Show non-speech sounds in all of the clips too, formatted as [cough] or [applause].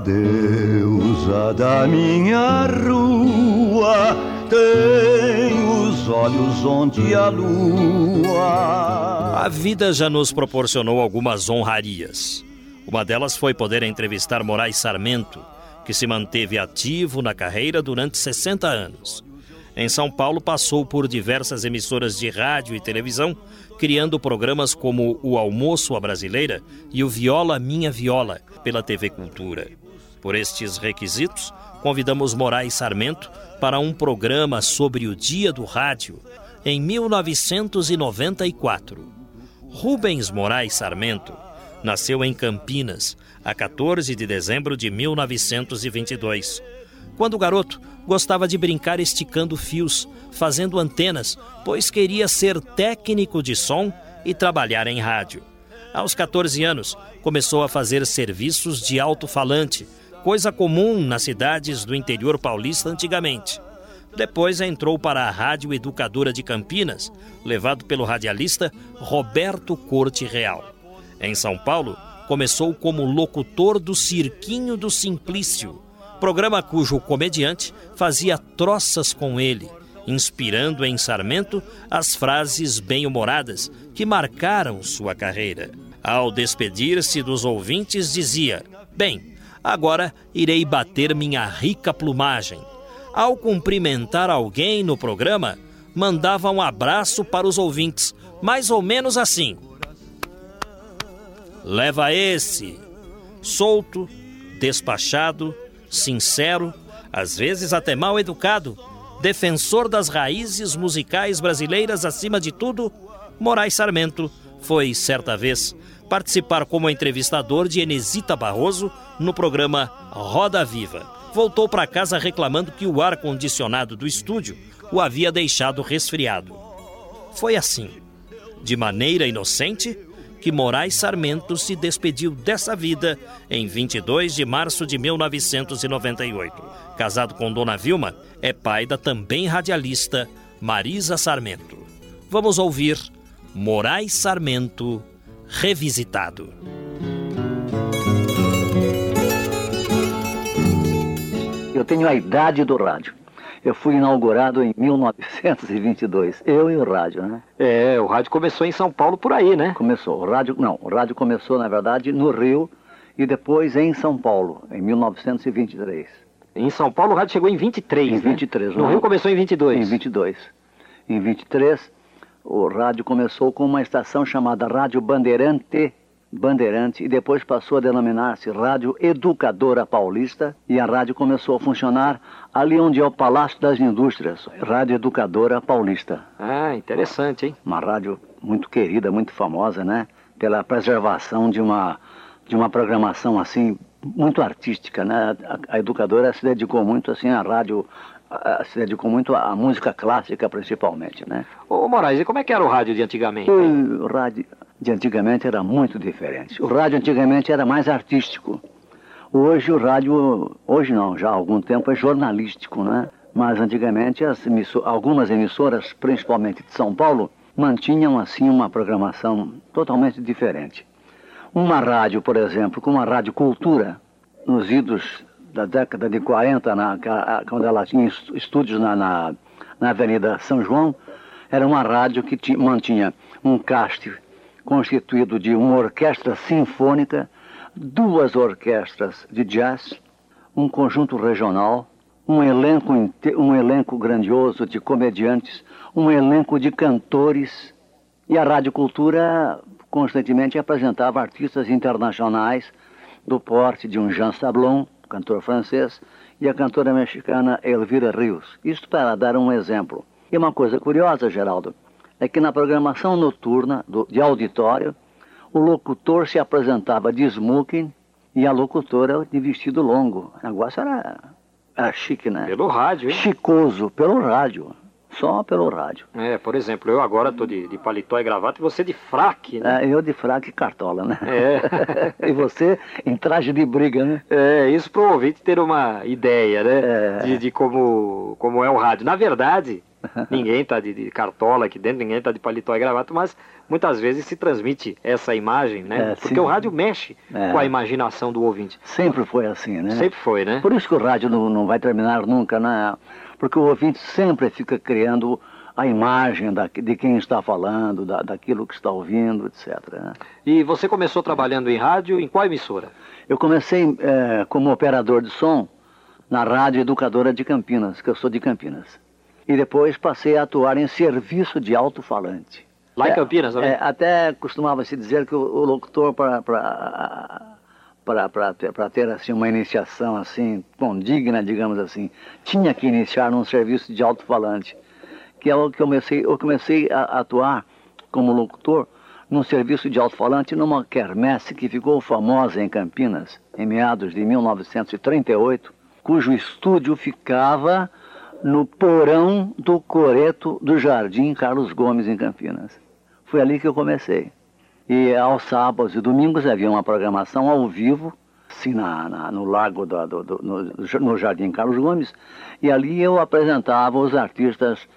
Deusa da minha rua tem os olhos onde a lua. A vida já nos proporcionou algumas honrarias. Uma delas foi poder entrevistar Moraes Sarmento, que se manteve ativo na carreira durante 60 anos. Em São Paulo, passou por diversas emissoras de rádio e televisão, criando programas como O Almoço à Brasileira e o Viola Minha Viola, pela TV Cultura. Por estes requisitos, convidamos Moraes Sarmento para um programa sobre o Dia do Rádio, em 1994. Rubens Moraes Sarmento nasceu em Campinas, a 14 de dezembro de 1922. Quando garoto, gostava de brincar esticando fios, fazendo antenas, pois queria ser técnico de som e trabalhar em rádio. Aos 14 anos, começou a fazer serviços de alto-falante, coisa comum nas cidades do interior paulista antigamente. Depois entrou para a Rádio Educadora de Campinas, levado pelo radialista Roberto Corte Real. Em São Paulo, começou como locutor do Cirquinho do Simplício, programa cujo comediante fazia troças com ele, inspirando em Sarmento as frases bem-humoradas que marcaram sua carreira. Ao despedir-se dos ouvintes, dizia: Bem, agora irei bater minha rica plumagem. Ao cumprimentar alguém no programa, mandava um abraço para os ouvintes, mais ou menos assim: Leva esse! Solto, despachado, sincero, às vezes até mal educado, defensor das raízes musicais brasileiras acima de tudo, Moraes Sarmento foi, certa vez, participar como entrevistador de Enesita Barroso no programa Roda Viva. Voltou para casa reclamando que o ar-condicionado do estúdio o havia deixado resfriado. Foi assim, de maneira inocente, que Moraes Sarmento se despediu dessa vida em 22 de março de 1998. Casado com Dona Vilma, é pai da também radialista Marisa Sarmento. Vamos ouvir Moraes Sarmento revisitado. Eu tenho a idade do rádio. Eu fui inaugurado em 1922, eu e o rádio, né? É, o rádio começou em São Paulo por aí, né? Começou. O rádio, não, o rádio começou, na verdade, no Rio e depois em São Paulo, em 1923. Em São Paulo o rádio chegou em 23, Em né? 23. No o Rio começou em 22. Em 22. Em 23, o rádio começou com uma estação chamada Rádio Bandeirante, Bandeirante, e depois passou a denominar-se Rádio Educadora Paulista, e a rádio começou a funcionar ali onde é o Palácio das Indústrias, Rádio Educadora Paulista. Ah, interessante, hein? Uma rádio muito querida, muito famosa, né? Pela preservação de uma, de uma programação assim muito artística, né? A, a educadora se dedicou muito assim à rádio, se dedicou muito à música clássica principalmente, né? Ô, Moraes, e como é que era o rádio de antigamente? O rádio de antigamente era muito diferente. O rádio antigamente era mais artístico. Hoje o rádio, hoje não, já há algum tempo é jornalístico, né? Mas antigamente algumas emissoras, principalmente de São Paulo, mantinham assim uma programação totalmente diferente. Uma rádio, por exemplo, como a Rádio Cultura, nos idos da década de 40, na, quando ela tinha est- estúdios na, na, na Avenida São João, era uma rádio que ti- mantinha um caste constituído de uma orquestra sinfônica, duas orquestras de jazz, um conjunto regional, um elenco, um elenco grandioso de comediantes, um elenco de cantores. E a Rádio Cultura constantemente apresentava artistas internacionais do porte de um Jean Sablon, cantor francês, e a cantora mexicana Elvira Rios. Isto para dar um exemplo. E uma coisa curiosa, Geraldo, é que na programação noturna do- de auditório, o locutor se apresentava de smoking E a locutora de vestido longo. O negócio era, era chique, né? Pelo rádio, hein? Chicoso, pelo rádio. Só pelo rádio. É, por exemplo, eu agora tô de, de paletó e gravata e você de fraque, né? É, eu de fraque e cartola, né? É. [laughs] e você em traje de briga, né? É, isso para o ouvinte ter uma ideia, né? É. De, de como, como é o rádio. Na verdade, [laughs] ninguém tá de, de cartola aqui dentro, ninguém tá de paletó e gravata, mas muitas vezes se transmite essa imagem, né? É, Porque sim. o rádio mexe É. com a imaginação do ouvinte. Sempre foi assim, né? Sempre foi, né? Por isso que o rádio não, não vai terminar nunca, né? Porque o ouvinte sempre fica criando a imagem da, de quem está falando, da, daquilo que está ouvindo, etc. né? E você começou trabalhando em rádio em qual emissora? Eu comecei eh, como operador de som na Rádio Educadora de Campinas, que eu sou de Campinas. E depois passei a atuar em serviço de alto-falante. Lá em É, Campinas, também? é, até costumava se dizer que o, o locutor para ter, assim uma iniciação assim condigna, digamos assim, tinha que iniciar num serviço de alto-falante, que é o que eu comecei, eu comecei a atuar como locutor num serviço de alto-falante numa quermesse que ficou famosa em Campinas em meados de 1938, cujo estúdio ficava no porão do coreto do Jardim Carlos Gomes em Campinas. Foi ali que eu comecei. E aos sábados e domingos havia uma programação ao vivo, assim, na, na- no lago do, do- do- no, no Jardim Carlos Gomes, e ali eu apresentava os artistas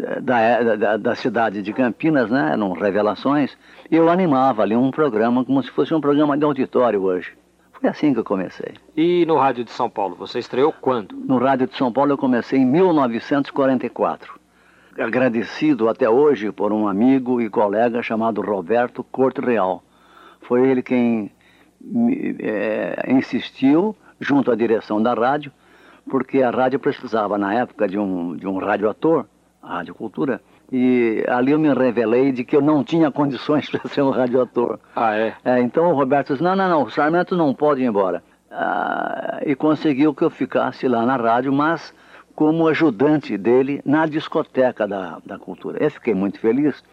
eh, da, da, da cidade de Campinas, né, eram revelações, eu animava ali um programa como se fosse um programa de auditório hoje. Foi assim que eu comecei. E no rádio de São Paulo, você estreou quando? No Rádio de São Paulo eu comecei em 1944. Agradecido até hoje por um amigo e colega chamado Roberto Corte Real. Foi ele quem me, eh, insistiu, junto à direção da rádio, porque a rádio precisava, na época, de um, de um radioator, a Rádio Cultura, e ali eu me revelei de que eu não tinha condições [laughs] para ser um radioator. Ah, é? É, então o Roberto disse, não, não, não, o Sarmento não pode ir embora. Ah, e conseguiu que eu ficasse lá na rádio, mas como ajudante dele na discoteca da, da cultura. Eu fiquei muito feliz,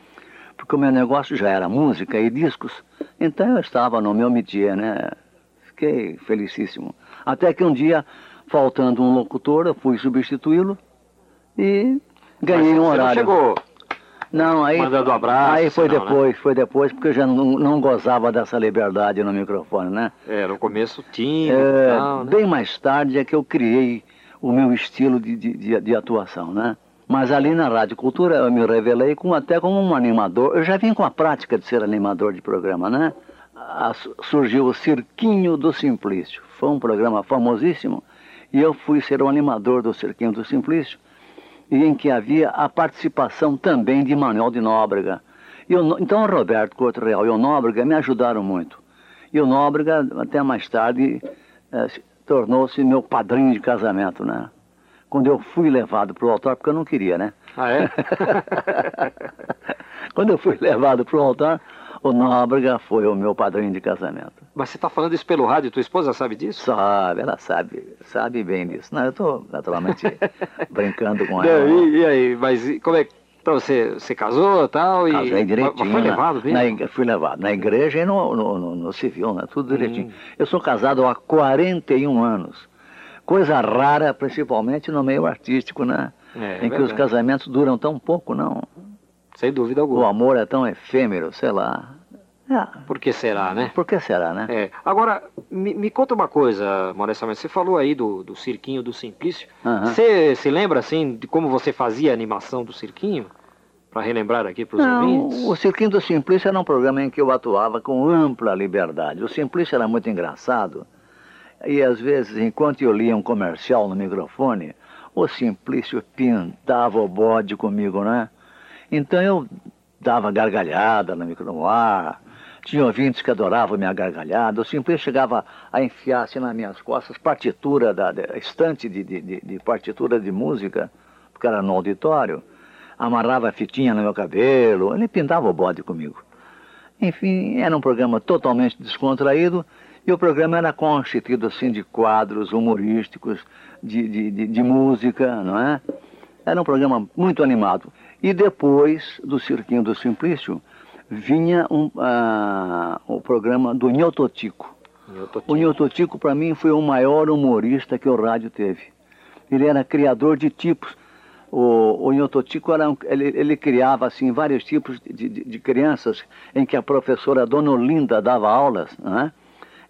porque o meu negócio já era música e discos, então eu estava no meu métier, né? Fiquei felicíssimo. Até que um dia, faltando um locutor, eu fui substituí-lo e ganhei Mas um horário. Não chegou Não, aí, mandando abraço, aí foi não, né? depois, foi depois, porque eu já não, não gozava dessa liberdade no microfone, né? É, no começo tímido É, tal, né? Bem mais tarde é que eu criei o meu estilo de, de, de, atuação, né? Mas ali na Rádio Cultura eu me revelei como, até como um animador. Eu já vim com a prática de ser animador de programa, né? Ah, su- surgiu o Cirquinho do Simplício. Foi um programa famosíssimo e eu fui ser o animador do Cirquinho do Simplício e em que havia a participação também de Manuel de Nóbrega. Então o Roberto Couto Real e o Nóbrega me ajudaram muito. E o Nóbrega, até mais tarde, eh, se- tornou-se meu padrinho de casamento, né? Quando eu fui levado para o altar, porque eu não queria, né? Ah, é? [laughs] Quando eu fui levado para o altar, o Nóbrega foi o meu padrinho de casamento. Mas você tá falando isso pelo rádio, tua esposa sabe disso? Sabe, ela sabe, sabe bem disso. Não, eu estou naturalmente [laughs] brincando com Não, ela. e, e aí, mas como é que... Então você, você casou e tal e... Casei mas- direitinho. Mas foi na- levado mesmo? na igre- fui levado na igreja e no, no, no- no civil, né? Tudo direitinho. Hum. Eu sou casado há 41 anos. Coisa rara, principalmente no meio artístico, né? É, em que os verdade. casamentos duram tão pouco, não. Sem dúvida O alguma. amor é tão efêmero, sei lá. É, Por que será, né? por que será, né? É. Agora, me, me conta uma coisa, modestamente. Você falou aí do, do cirquinho do Simplício. Você se lembra, assim, de como você fazia a animação do cirquinho? Para relembrar aqui para os ouvintes? o Cirquinho do Simplício era um programa em que eu atuava com ampla liberdade. O Simplício era muito engraçado. E às vezes, enquanto eu lia um comercial no microfone, o Simplício pintava o bode comigo, né? Então eu dava gargalhada no micro ar. Tinha ouvintes que adoravam minha gargalhada. O Simplício chegava a enfiar-se nas minhas costas partitura, da, da estante de, de, de- de partitura de música, porque era no auditório amarrava fitinha no meu cabelo, ele pintava o bode comigo. Enfim, era um programa totalmente descontraído e o programa era constituído assim de quadros humorísticos, de, de, de, de música, não é? Era um programa muito animado. E depois do Cirquinho do Simplício, vinha um, ah, o programa do Nhototico. O Nhototico, para mim, foi o maior humorista que o rádio teve. Ele era criador de tipos. O, o Nhototico, era um, ele, ele, criava assim, vários tipos de, de, de, crianças em que a professora Dona Olinda dava aulas. Né?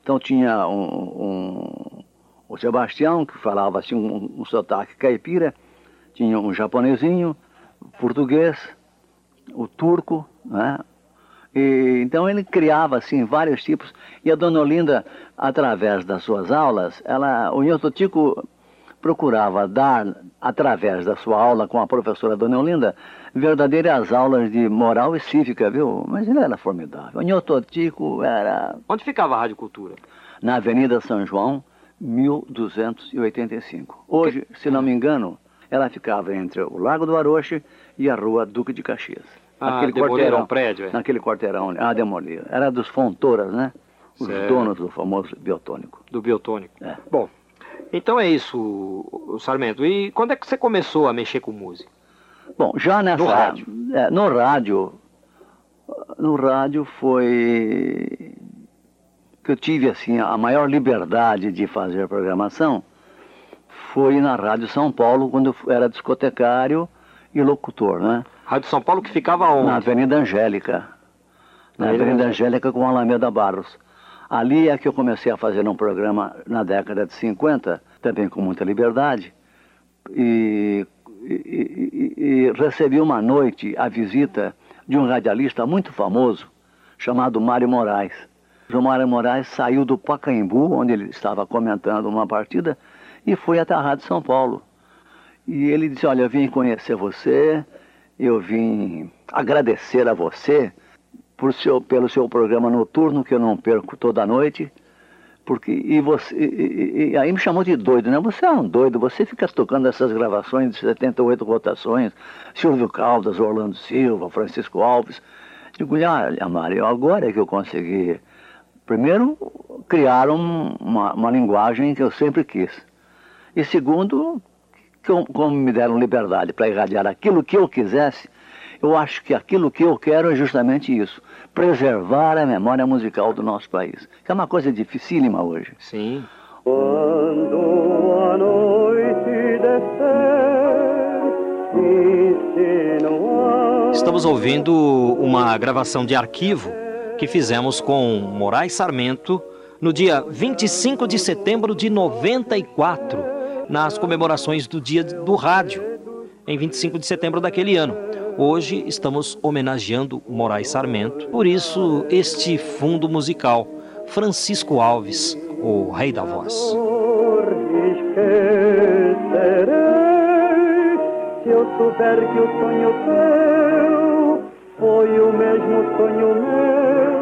Então tinha um, o Sebastião, que falava assim, um, um sotaque caipira, tinha um japonesinho, português, o turco, né? E, então ele criava assim vários tipos e a Dona Olinda, através das suas aulas, ela, o Nilton Tico procurava dar, através da sua aula com a professora Dona Olinda, verdadeiras aulas de moral e cívica, viu? Mas ele era formidável. O Nilton Tico era... Onde ficava a Rádio Cultura? Na Avenida São João, 1285. Hoje, se não me engano, ela ficava entre o Lago do Aroche e a Rua Duque de Caxias. Ah, aquele quarteirão, um prédio, é? Naquele quarteirão, ah, demoliram. Era dos Fontoras, né? Os certo. donos do famoso biotônico. Do biotônico. É. Bom, então é isso, Sarmento. E quando é que você começou a mexer com música? Bom, já nessa... No rádio. É, no rádio, no rádio foi que eu tive assim a maior liberdade de fazer programação foi na Rádio São Paulo quando eu era discotecário e locutor, né? Rádio São Paulo que ficava onde? Na Avenida Angélica. Na Avenida Angélica com Alameda Barros. Ali é que eu comecei a fazer um programa na década de 50, também com muita liberdade, e, e, e, e recebi uma noite a visita de um radialista muito famoso, chamado Mário Moraes. O Mário Moraes saiu do Pacaembu, onde ele estava comentando uma partida, e foi até a Rádio São Paulo. E ele disse, olha, eu vim conhecer você, eu vim agradecer a você seu, pelo seu programa noturno que eu não perco toda noite. Porque, e, você, e, e, aí me chamou de doido, né? Você é um doido, você fica tocando essas gravações de 78 rotações, Silvio Caldas, Orlando Silva, Francisco Alves. Digo, ah, Mário, agora é que eu consegui. Primeiro, criar um, uma, uma linguagem que eu sempre quis. E segundo, como me deram liberdade para irradiar aquilo que eu quisesse, eu acho que aquilo que eu quero é justamente isso: preservar a memória musical do nosso país, que é uma coisa dificílima hoje. Sim. Quando a noite descer, Estamos ouvindo uma gravação de arquivo que fizemos com Moraes Sarmento no dia 25 de setembro de 94 nas comemorações do Dia do Rádio, em 25 de setembro daquele ano. Hoje estamos homenageando Moraes Sarmento, por isso este fundo musical, Francisco Alves, o rei da voz. Se eu souber que o sonho teu foi o mesmo sonho meu.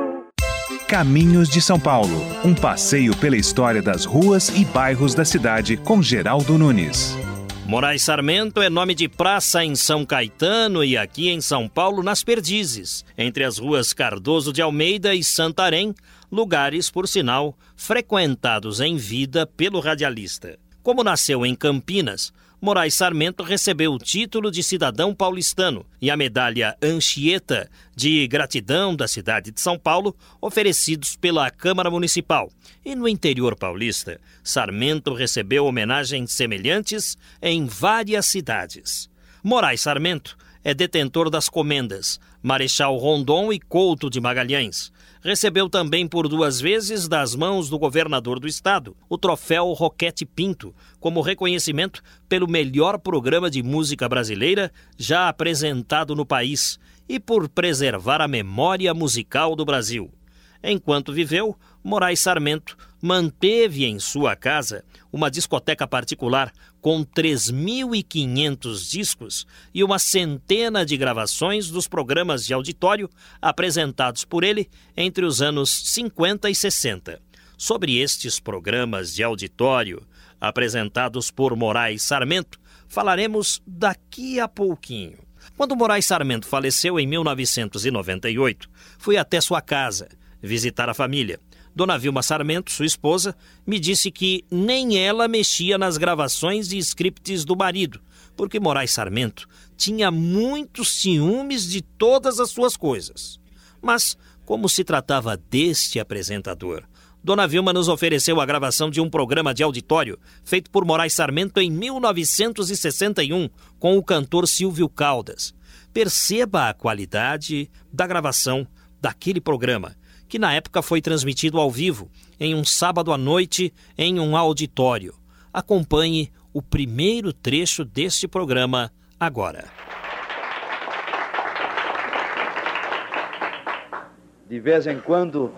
Caminhos de São Paulo, um passeio pela história das ruas e bairros da cidade com Geraldo Nunes. Moraes Sarmento é nome de praça em São Caetano e aqui em São Paulo, nas Perdizes, entre as ruas Cardoso de Almeida e Santarém, lugares, por sinal, frequentados em vida pelo radialista. Como nasceu em Campinas, Moraes Sarmento recebeu o título de cidadão paulistano e a medalha Anchieta de gratidão da cidade de São Paulo, oferecidos pela Câmara Municipal. E no interior paulista, Sarmento recebeu homenagens semelhantes em várias cidades. Moraes Sarmento é detentor das comendas Marechal Rondon e Couto de Magalhães, recebeu também por duas vezes das mãos do governador do estado o troféu Roquete Pinto, como reconhecimento pelo melhor programa de música brasileira já apresentado no país e por preservar a memória musical do Brasil. Enquanto viveu, Moraes Sarmento manteve em sua casa uma discoteca particular com 3.500 discos e uma centena de gravações dos programas de auditório apresentados por ele entre os anos 50 e 60. Sobre estes programas de auditório apresentados por Moraes Sarmento, falaremos daqui a pouquinho. Quando Moraes Sarmento faleceu em 1998, fui até sua casa visitar a família. Dona Vilma Sarmento, sua esposa, me disse que nem ela mexia nas gravações e scripts do marido, porque Moraes Sarmento tinha muitos ciúmes de todas as suas coisas. Mas, Como se tratava deste apresentador? Dona Vilma nos ofereceu a gravação de um programa de auditório feito por Moraes Sarmento em 1961 com o cantor Silvio Caldas. Perceba a qualidade da gravação daquele programa, que na época foi transmitido ao vivo, em um sábado à noite, em um auditório. Acompanhe o primeiro trecho deste programa agora. De vez em quando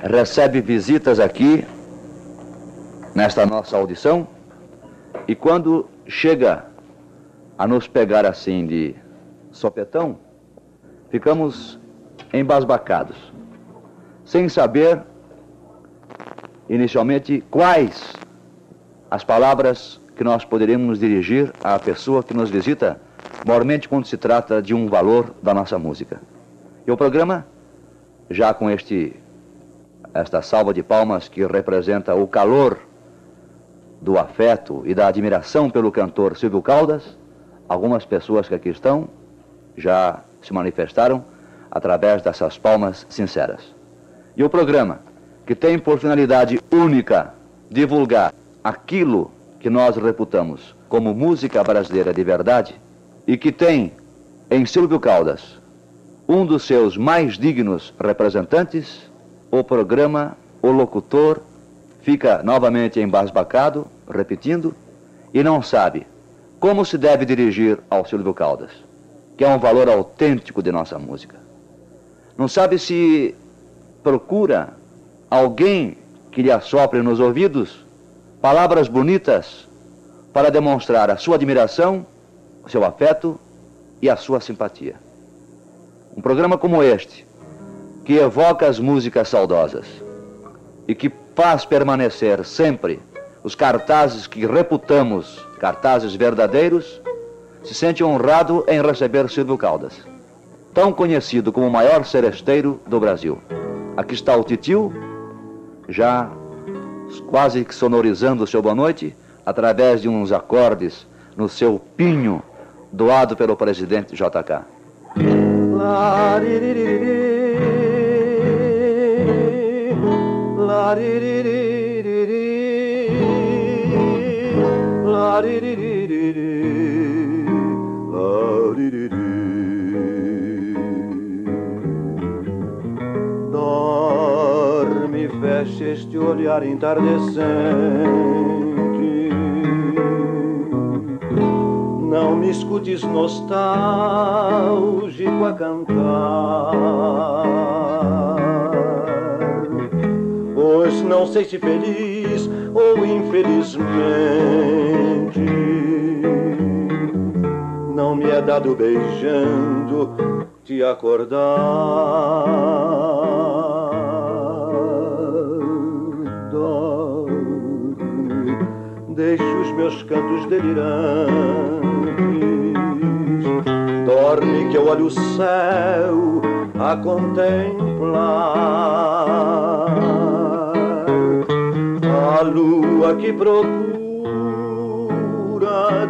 recebe visitas aqui nesta nossa audição e quando chega a nos pegar assim de sopetão, ficamos embasbacados, sem saber inicialmente quais as palavras que nós poderíamos dirigir à pessoa que nos visita, mormente quando se trata de um valor da nossa música. E o programa, já com este esta salva de palmas que representa o calor do afeto e da admiração pelo cantor Silvio Caldas, algumas pessoas que aqui estão já se manifestaram através dessas palmas sinceras. E o programa, que tem por finalidade única divulgar aquilo que nós reputamos como música brasileira de verdade e que tem em Silvio Caldas um dos seus mais dignos representantes, o programa, o locutor, fica novamente embasbacado, repetindo, e não sabe como se deve dirigir ao Silvio Caldas, que é um valor autêntico de nossa música. Não sabe se procura alguém que lhe assopre nos ouvidos palavras bonitas para demonstrar a sua admiração, o seu afeto e a sua simpatia. Um programa como este, que evoca as músicas saudosas e que faz permanecer sempre os cartazes que reputamos cartazes verdadeiros, se sente honrado em receber Silvio Caldas, tão conhecido como o maior seresteiro do Brasil. Aqui está o titio, já quase que sonorizando o seu boa noite, através de uns acordes no seu pinho doado pelo presidente JK. Dorme, fecha este olhar entardecente. Não me escutes nostálgico a cantar pois não sei se feliz ou infelizmente não me é dado beijando te acordar. Meus cantos delirantes, dorme que eu olho o céu a contemplar a lua que procura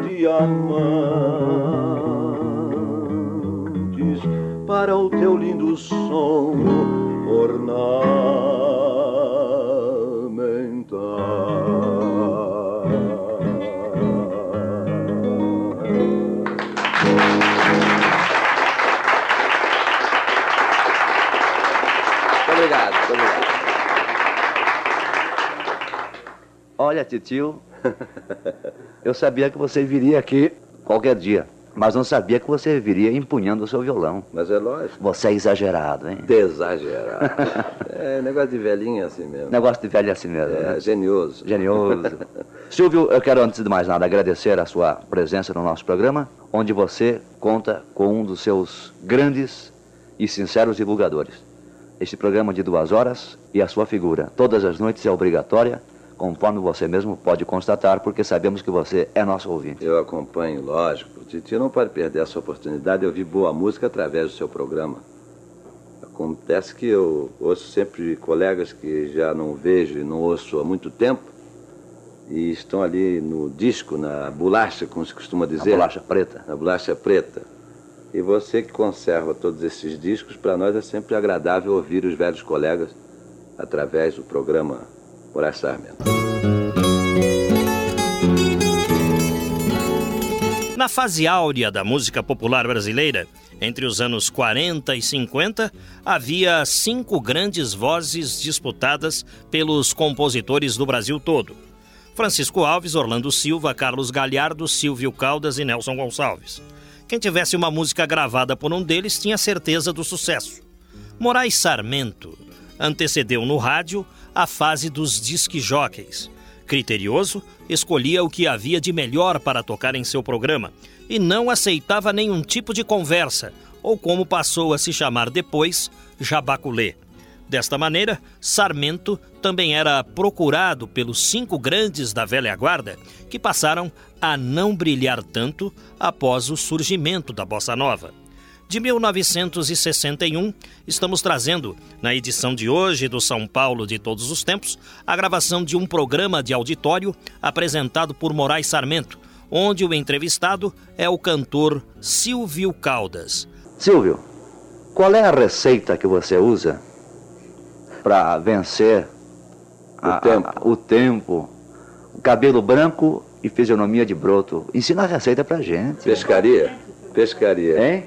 diamantes para o teu lindo som ornamentar. Olha, titio, [laughs] eu sabia que você viria aqui qualquer dia, mas não sabia que você viria empunhando o seu violão. Mas é lógico. Você é exagerado, hein? Desagerado. [laughs] é negócio de velhinho assim mesmo. Negócio de velho assim mesmo. É, né? genioso. Genioso. [laughs] Silvio, eu quero antes de mais nada agradecer a sua presença no nosso programa, onde você conta com um dos seus grandes e sinceros divulgadores. Este programa de duas horas e a sua figura, todas as noites é obrigatória, conforme você mesmo pode constatar, porque sabemos que você é nosso ouvinte. Eu acompanho, lógico. O Titi não pode perder essa oportunidade de ouvir boa música através do seu programa. Acontece que eu ouço sempre colegas que já não vejo e não ouço há muito tempo e estão ali no disco, na bolacha, como se costuma dizer. bolacha preta. Na bolacha preta. E você que conserva todos esses discos, para nós é sempre agradável ouvir os velhos colegas através do programa Moraes Sarmento. Na fase áurea da música popular brasileira, entre os anos 40 e 50, havia cinco grandes vozes disputadas pelos compositores do Brasil todo: Francisco Alves, Orlando Silva, Carlos Galhardo, Silvio Caldas e Nelson Gonçalves. Quem tivesse uma música gravada por um deles tinha certeza do sucesso. Moraes Sarmento antecedeu no rádio a fase dos disque-jockeys. Criterioso, escolhia o que havia de melhor para tocar em seu programa e não aceitava nenhum tipo de conversa, ou como passou a se chamar depois, jabaculê. Desta maneira, Sarmento também era procurado pelos cinco grandes da velha guarda que passaram a não brilhar tanto após o surgimento da bossa nova. De 1961, estamos trazendo, na edição de hoje do São Paulo de Todos os Tempos, a gravação de um programa de auditório apresentado por Moraes Sarmento, onde o entrevistado é o cantor Silvio Caldas. Silvio, qual é a receita que você usa para vencer O a- tempo. a- o tempo, o cabelo branco e fisionomia de broto? Ensina a receita pra gente. Pescaria? Pescaria. Hein?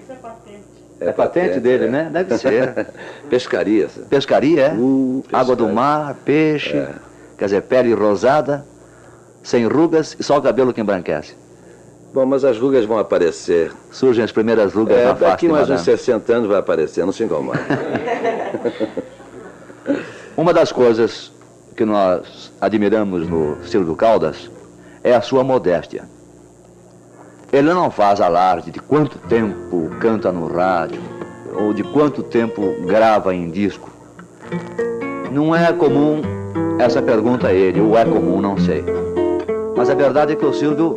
É, patente dele, é. né? Deve ser. [laughs] Pescaria. Pescaria, é? Uh, Água do pescaria. mar, peixe, É. quer dizer, pele rosada, sem rugas e só o cabelo que embranquece. Bom, mas as rugas vão aparecer. Surgem as primeiras rugas É, na face daqui mais uns 60 anos vai aparecer, não se incomode. [laughs] Uma das coisas que nós admiramos no Silvio Caldas é a sua modéstia. Ele não faz alarde de quanto tempo canta no rádio ou de quanto tempo grava em disco. Não é comum essa pergunta a ele, ou é comum, não sei. Mas a verdade é que o Silvio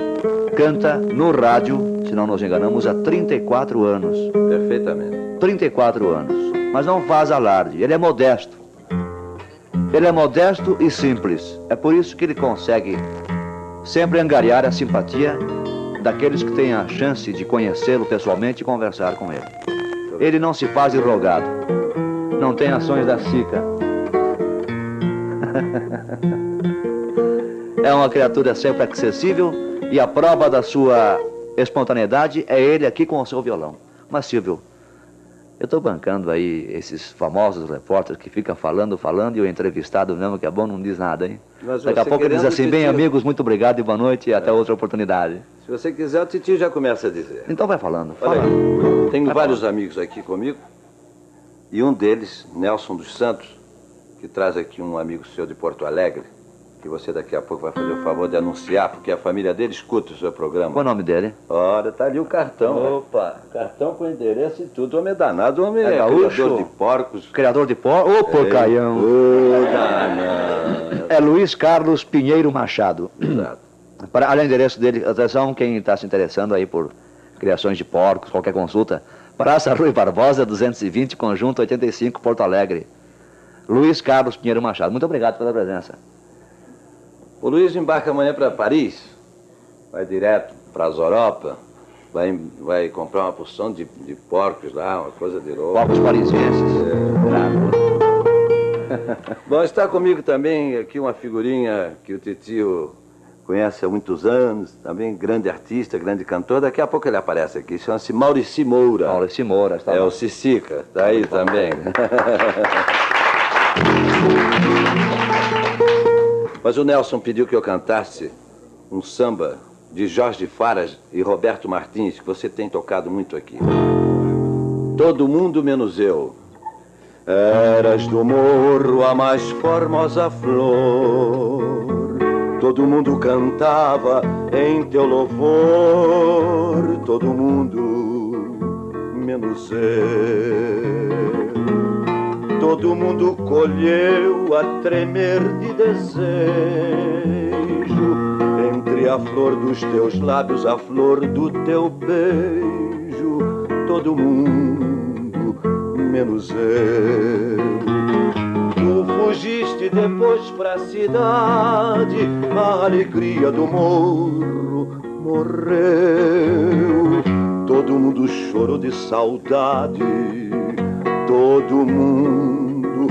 canta no rádio, se não nos enganamos, há 34 anos. Perfeitamente. 34 anos, mas não faz alarde, ele é modesto. Ele é modesto e simples. É por isso que ele consegue sempre angariar a simpatia daqueles que têm a chance de conhecê-lo pessoalmente e conversar com ele. Ele não se faz de rogado. Não tem ações da SICA. [laughs] é uma criatura sempre acessível e a prova da sua espontaneidade é ele aqui com o seu violão. Mas, Silvio, eu estou bancando aí esses famosos repórteres que ficam falando, falando e o entrevistado mesmo, que é bom, não diz nada, hein? Mas Daqui a pouco ele diz assim, bem amigos, muito obrigado e boa noite e até outra oportunidade. Se você quiser, o titio já começa a dizer. Então vai falando, Olha, fala. aí, tenho Vai vários falar. amigos aqui comigo. E um deles, Nelson dos Santos, que traz aqui um amigo seu de Porto Alegre, que você daqui a pouco vai fazer o favor de anunciar, porque a família dele escuta o seu programa. Qual é o nome dele? Ora, tá ali o cartão. Opa, cartão com endereço e tudo. O homem é danado, o homem É gaúcho? criador de porcos. Criador de pó, ô porcaião. Ô, danado. É Luiz Carlos Pinheiro Machado. Exato. Para, olha o endereço dele, atenção, quem está se interessando aí por criações de porcos, qualquer consulta. Praça Rui Barbosa, 220, Conjunto 85, Porto Alegre. Luiz Carlos Pinheiro Machado. Muito obrigado pela presença. O Luiz embarca amanhã para Paris, vai direto para as Europa, vai, vai comprar uma porção de, de porcos lá, uma coisa de louco. Porcos parisienses. [laughs] Bom, está comigo também aqui uma figurinha que o titio conhece há muitos anos, também grande artista, grande cantor. Daqui a pouco ele aparece aqui, chama-se Maurici Moura. Maurício Moura está É o Cicica, tá aí também. [laughs] Mas o Nelson pediu que eu cantasse um samba de Jorge Faras e Roberto Martins, que você tem tocado muito aqui. Todo mundo menos eu. Eras do morro a mais formosa flor. Todo mundo cantava em teu louvor. Todo mundo menos eu. Todo mundo colheu a tremer de desejo entre a flor dos teus lábios, a flor do teu beijo. Todo mundo menos eu. Fugiste depois pra cidade, a alegria do morro morreu. Todo mundo chorou de saudade, todo mundo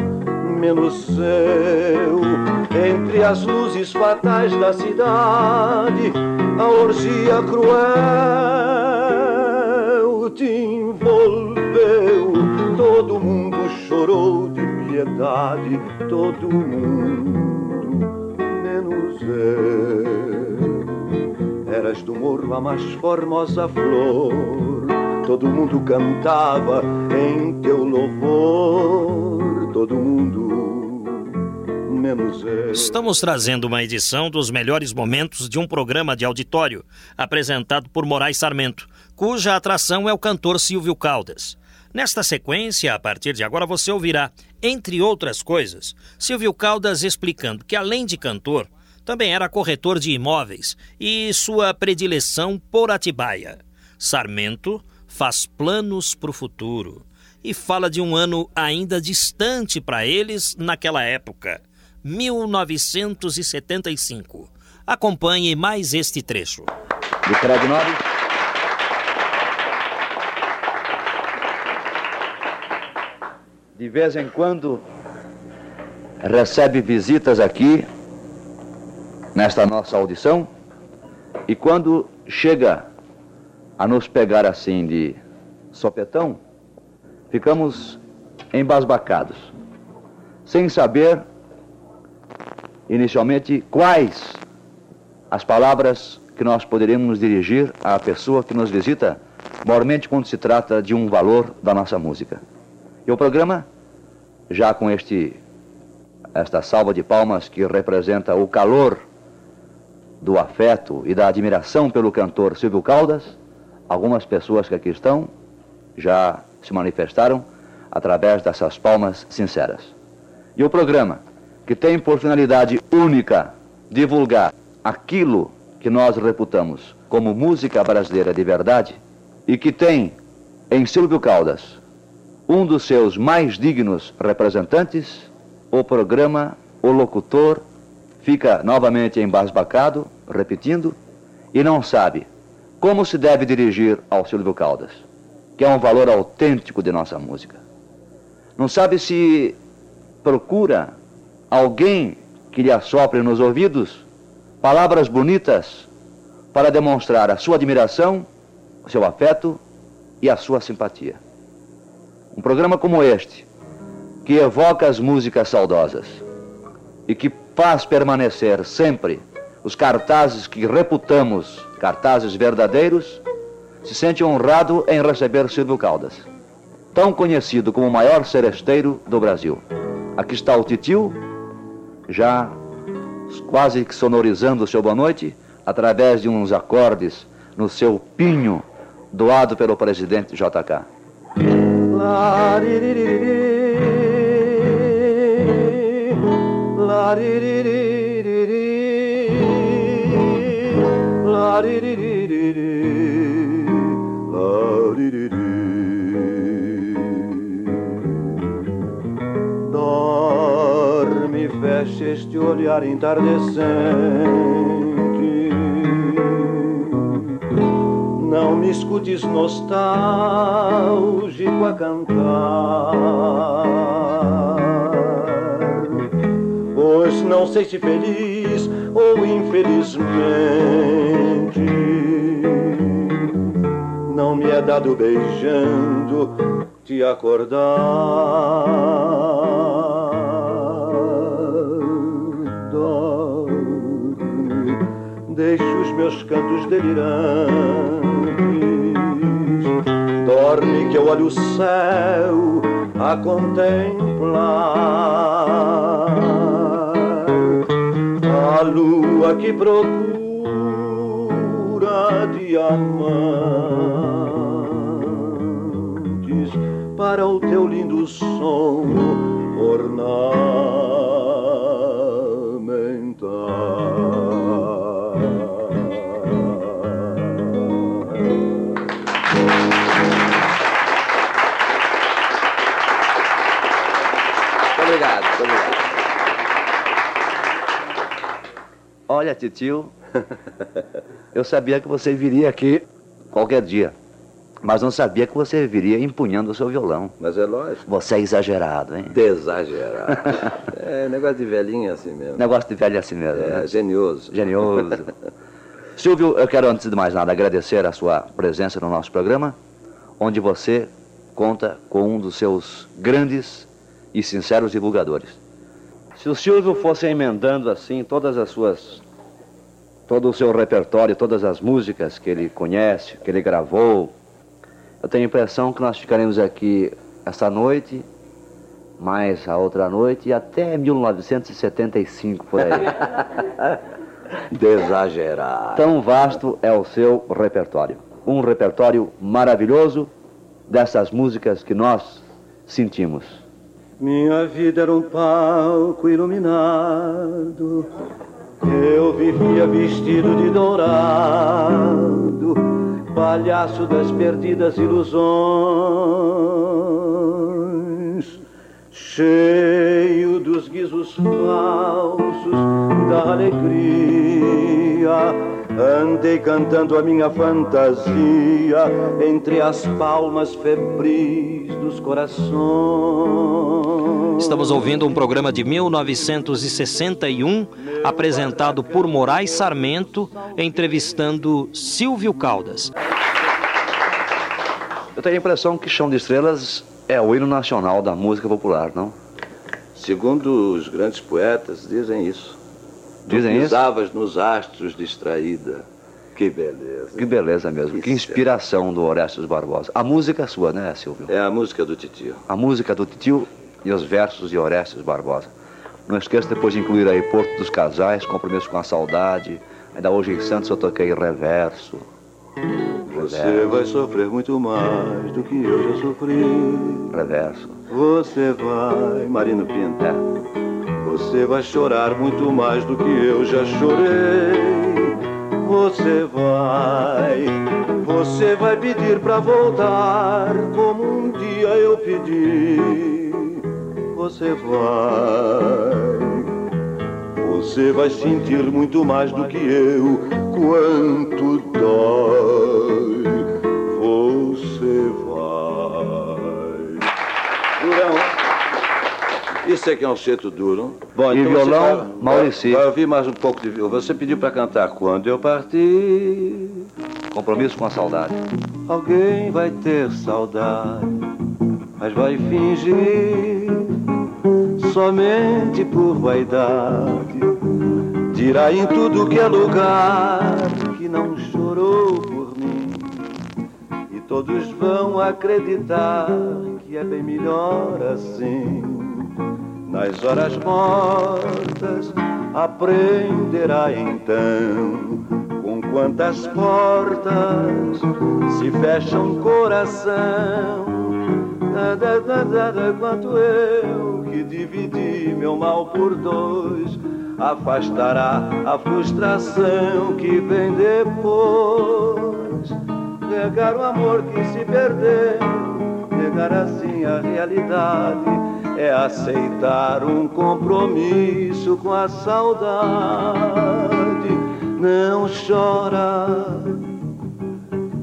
menos eu. Entre as luzes fatais da cidade, a orgia cruel te envolveu. Todo mundo chorou de piedade, todo mundo menos eu. Eras do morro a mais formosa flor, todo mundo cantava em teu louvor, todo mundo menos eu. Estamos trazendo uma edição dos melhores momentos de um programa de auditório apresentado por Moraes Sarmento, cuja atração é o cantor Silvio Caldas. Nesta sequência, a partir de agora, você ouvirá, entre outras coisas, Silvio Caldas explicando que, além de cantor, também era corretor de imóveis e sua predileção por Atibaia. Sarmento faz planos para o futuro e fala de um ano ainda distante para eles naquela época, 1975. Acompanhe mais este trecho. De Fred Nobre. De vez em quando recebe visitas aqui nesta nossa audição e quando chega a nos pegar assim de sopetão, ficamos embasbacados, sem saber inicialmente quais as palavras que nós poderíamos nos dirigir à pessoa que nos visita, maiormente quando se trata de um valor da nossa música. E o programa, já com este esta salva de palmas que representa o calor do afeto e da admiração pelo cantor Silvio Caldas, algumas pessoas que aqui estão já se manifestaram através dessas palmas sinceras. E o programa, que tem por finalidade única divulgar aquilo que nós reputamos como música brasileira de verdade e que tem em Silvio Caldas um dos seus mais dignos representantes, o programa O Locutor fica novamente embasbacado, repetindo, e não sabe como se deve dirigir ao Silvio Caldas, que é um valor autêntico de nossa música. Não sabe se procura alguém que lhe assopre nos ouvidos palavras bonitas para demonstrar a sua admiração, o seu afeto e a sua simpatia. Um programa como este, que evoca as músicas saudosas e que faz permanecer sempre os cartazes que reputamos cartazes verdadeiros, se sente honrado em receber Silvio Caldas, tão conhecido como o maior seresteiro do Brasil. Aqui está o titio, já quase que sonorizando o seu boa noite, através de uns acordes no seu pinho doado pelo presidente JK. Dorme, fecha este olhar entardecente. Não me escutes nostálgico a cantar, pois não sei se feliz ou infelizmente não me é dado beijando te acordar. Dorme, deixa os meus cantos delirantes. Dorme que eu olho o céu a contemplar a lua que procura diamantes para o teu lindo som ornamentar. Olha, titio, [laughs] eu sabia que você viria aqui qualquer dia. Mas não sabia que você viria empunhando o seu violão. Mas é lógico. Você é exagerado, hein? Desagerado. [laughs] é, negócio de velhinho é assim mesmo. Negócio de velho é assim mesmo. É, né? genioso. Genioso. [laughs] Silvio, eu quero antes de mais nada agradecer a sua presença no nosso programa, onde você conta com um dos seus grandes e sinceros divulgadores. Se o Silvio fosse emendando assim todas as suas todo o seu repertório, todas as músicas que ele conhece, que ele gravou, eu tenho a impressão que nós ficaremos aqui esta noite, mais a outra noite e até 1975 por aí. [laughs] Desagerado. Tão vasto é o seu repertório. Um repertório maravilhoso dessas músicas que nós sentimos. Minha vida era um palco iluminado. Eu vivia vestido de dourado, palhaço das perdidas ilusões, cheio dos guizos falsos da alegria. Andei cantando a minha fantasia entre as palmas febris dos corações. Estamos ouvindo um programa de 1961, apresentado por Moraes Sarmento, entrevistando Silvio Caldas. Eu tenho a impressão que Chão de Estrelas é o hino nacional da música popular, não? Segundo os grandes poetas, dizem isso. Dizem pisavas nos astros distraída. Que beleza. Que beleza mesmo, que inspiração do Orestes Barbosa. A música é sua, né, Silvio? É a música do titio. A música do Titio e os versos de Orestes Barbosa. Não esqueça depois de incluir aí Porto dos Casais, Compromisso com a Saudade. Ainda hoje em Santos eu toquei Reverso. Você vai sofrer muito mais do que eu já sofri. Reverso. Você vai, Marino Pinto. É. Você vai chorar muito mais do que eu já chorei. Você vai, você vai pedir pra voltar como um dia eu pedi. Você vai, você vai sentir muito mais do que eu quanto dói. É que é um ceto duro. Bom, E então violão, você vai, Maurici. Vai, vai ouvir mais um pouco de violão. Você pediu para cantar quando eu partir. Compromisso com a Saudade. Alguém vai ter saudade, mas vai fingir somente por vaidade. Dirá em tudo que é lugar que não chorou por mim. E todos vão acreditar que é bem melhor assim. Nas horas mortas aprenderá então com quantas portas se fecha um coração. Da, da, da, da, da, quanto eu que dividi meu mal por dois afastará a frustração que vem depois. Negar o amor que se perdeu, negar assim a realidade é aceitar um compromisso com a saudade. Não chora,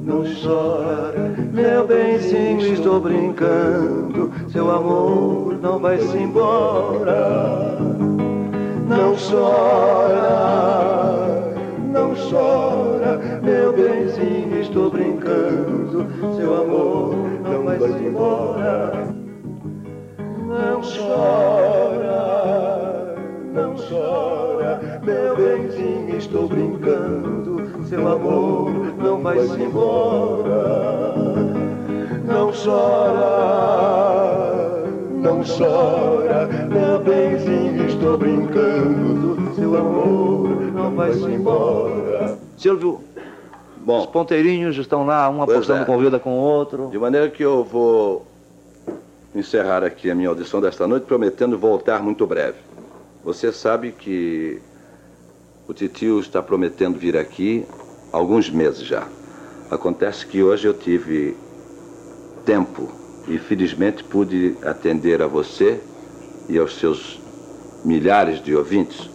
não chora, meu benzinho, estou brincando. Seu amor não vai se embora. Não chora, não chora, meu benzinho, estou brincando. Seu amor não vai se embora. Não chora, não chora, meu benzinho, estou brincando. Seu amor não vai se embora. Não chora, não chora, meu benzinho, estou brincando. Seu amor não vai se embora. Silvio, os Bom, ponteirinhos estão lá, um apostando é. com vida com o outro. de maneira que eu vou encerrar aqui a minha audição desta noite, prometendo voltar muito breve. Você sabe que o titio está prometendo vir aqui há alguns meses já. Acontece que hoje eu tive tempo e felizmente pude atender a você e aos seus milhares de ouvintes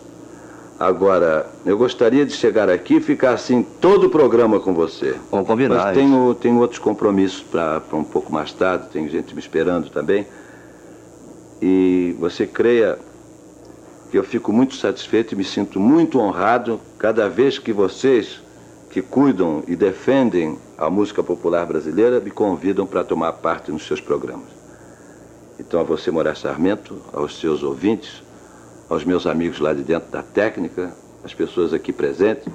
Agora, eu gostaria de chegar aqui e ficar assim todo o programa com você. Vamos combinar. Mas tenho, tenho outros compromissos para um pouco mais tarde, tem gente me esperando também. E você creia que eu fico muito satisfeito e me sinto muito honrado cada vez que vocês, que cuidam e defendem a música popular brasileira, me convidam para tomar parte nos seus programas. Então, a você, Moraes Sarmento, aos seus ouvintes, aos meus amigos lá de dentro da técnica, as pessoas aqui presentes.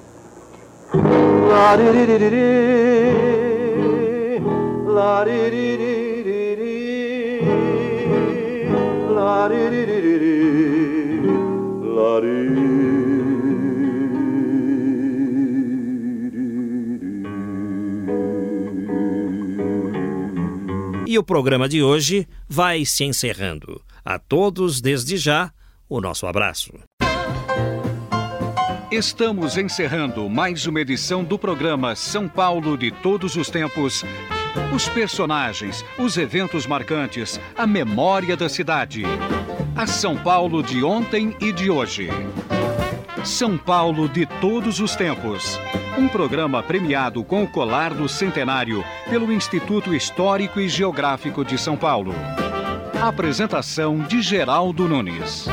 E o programa de hoje vai se encerrando. A todos, desde já, o nosso abraço. Estamos encerrando mais uma edição do programa São Paulo de Todos os Tempos. Os personagens, os eventos marcantes, a memória da cidade. A São Paulo de ontem e de hoje. São Paulo de Todos os Tempos. Um programa premiado com o colar do centenário pelo Instituto Histórico e Geográfico de São Paulo. Apresentação de Geraldo Nunes.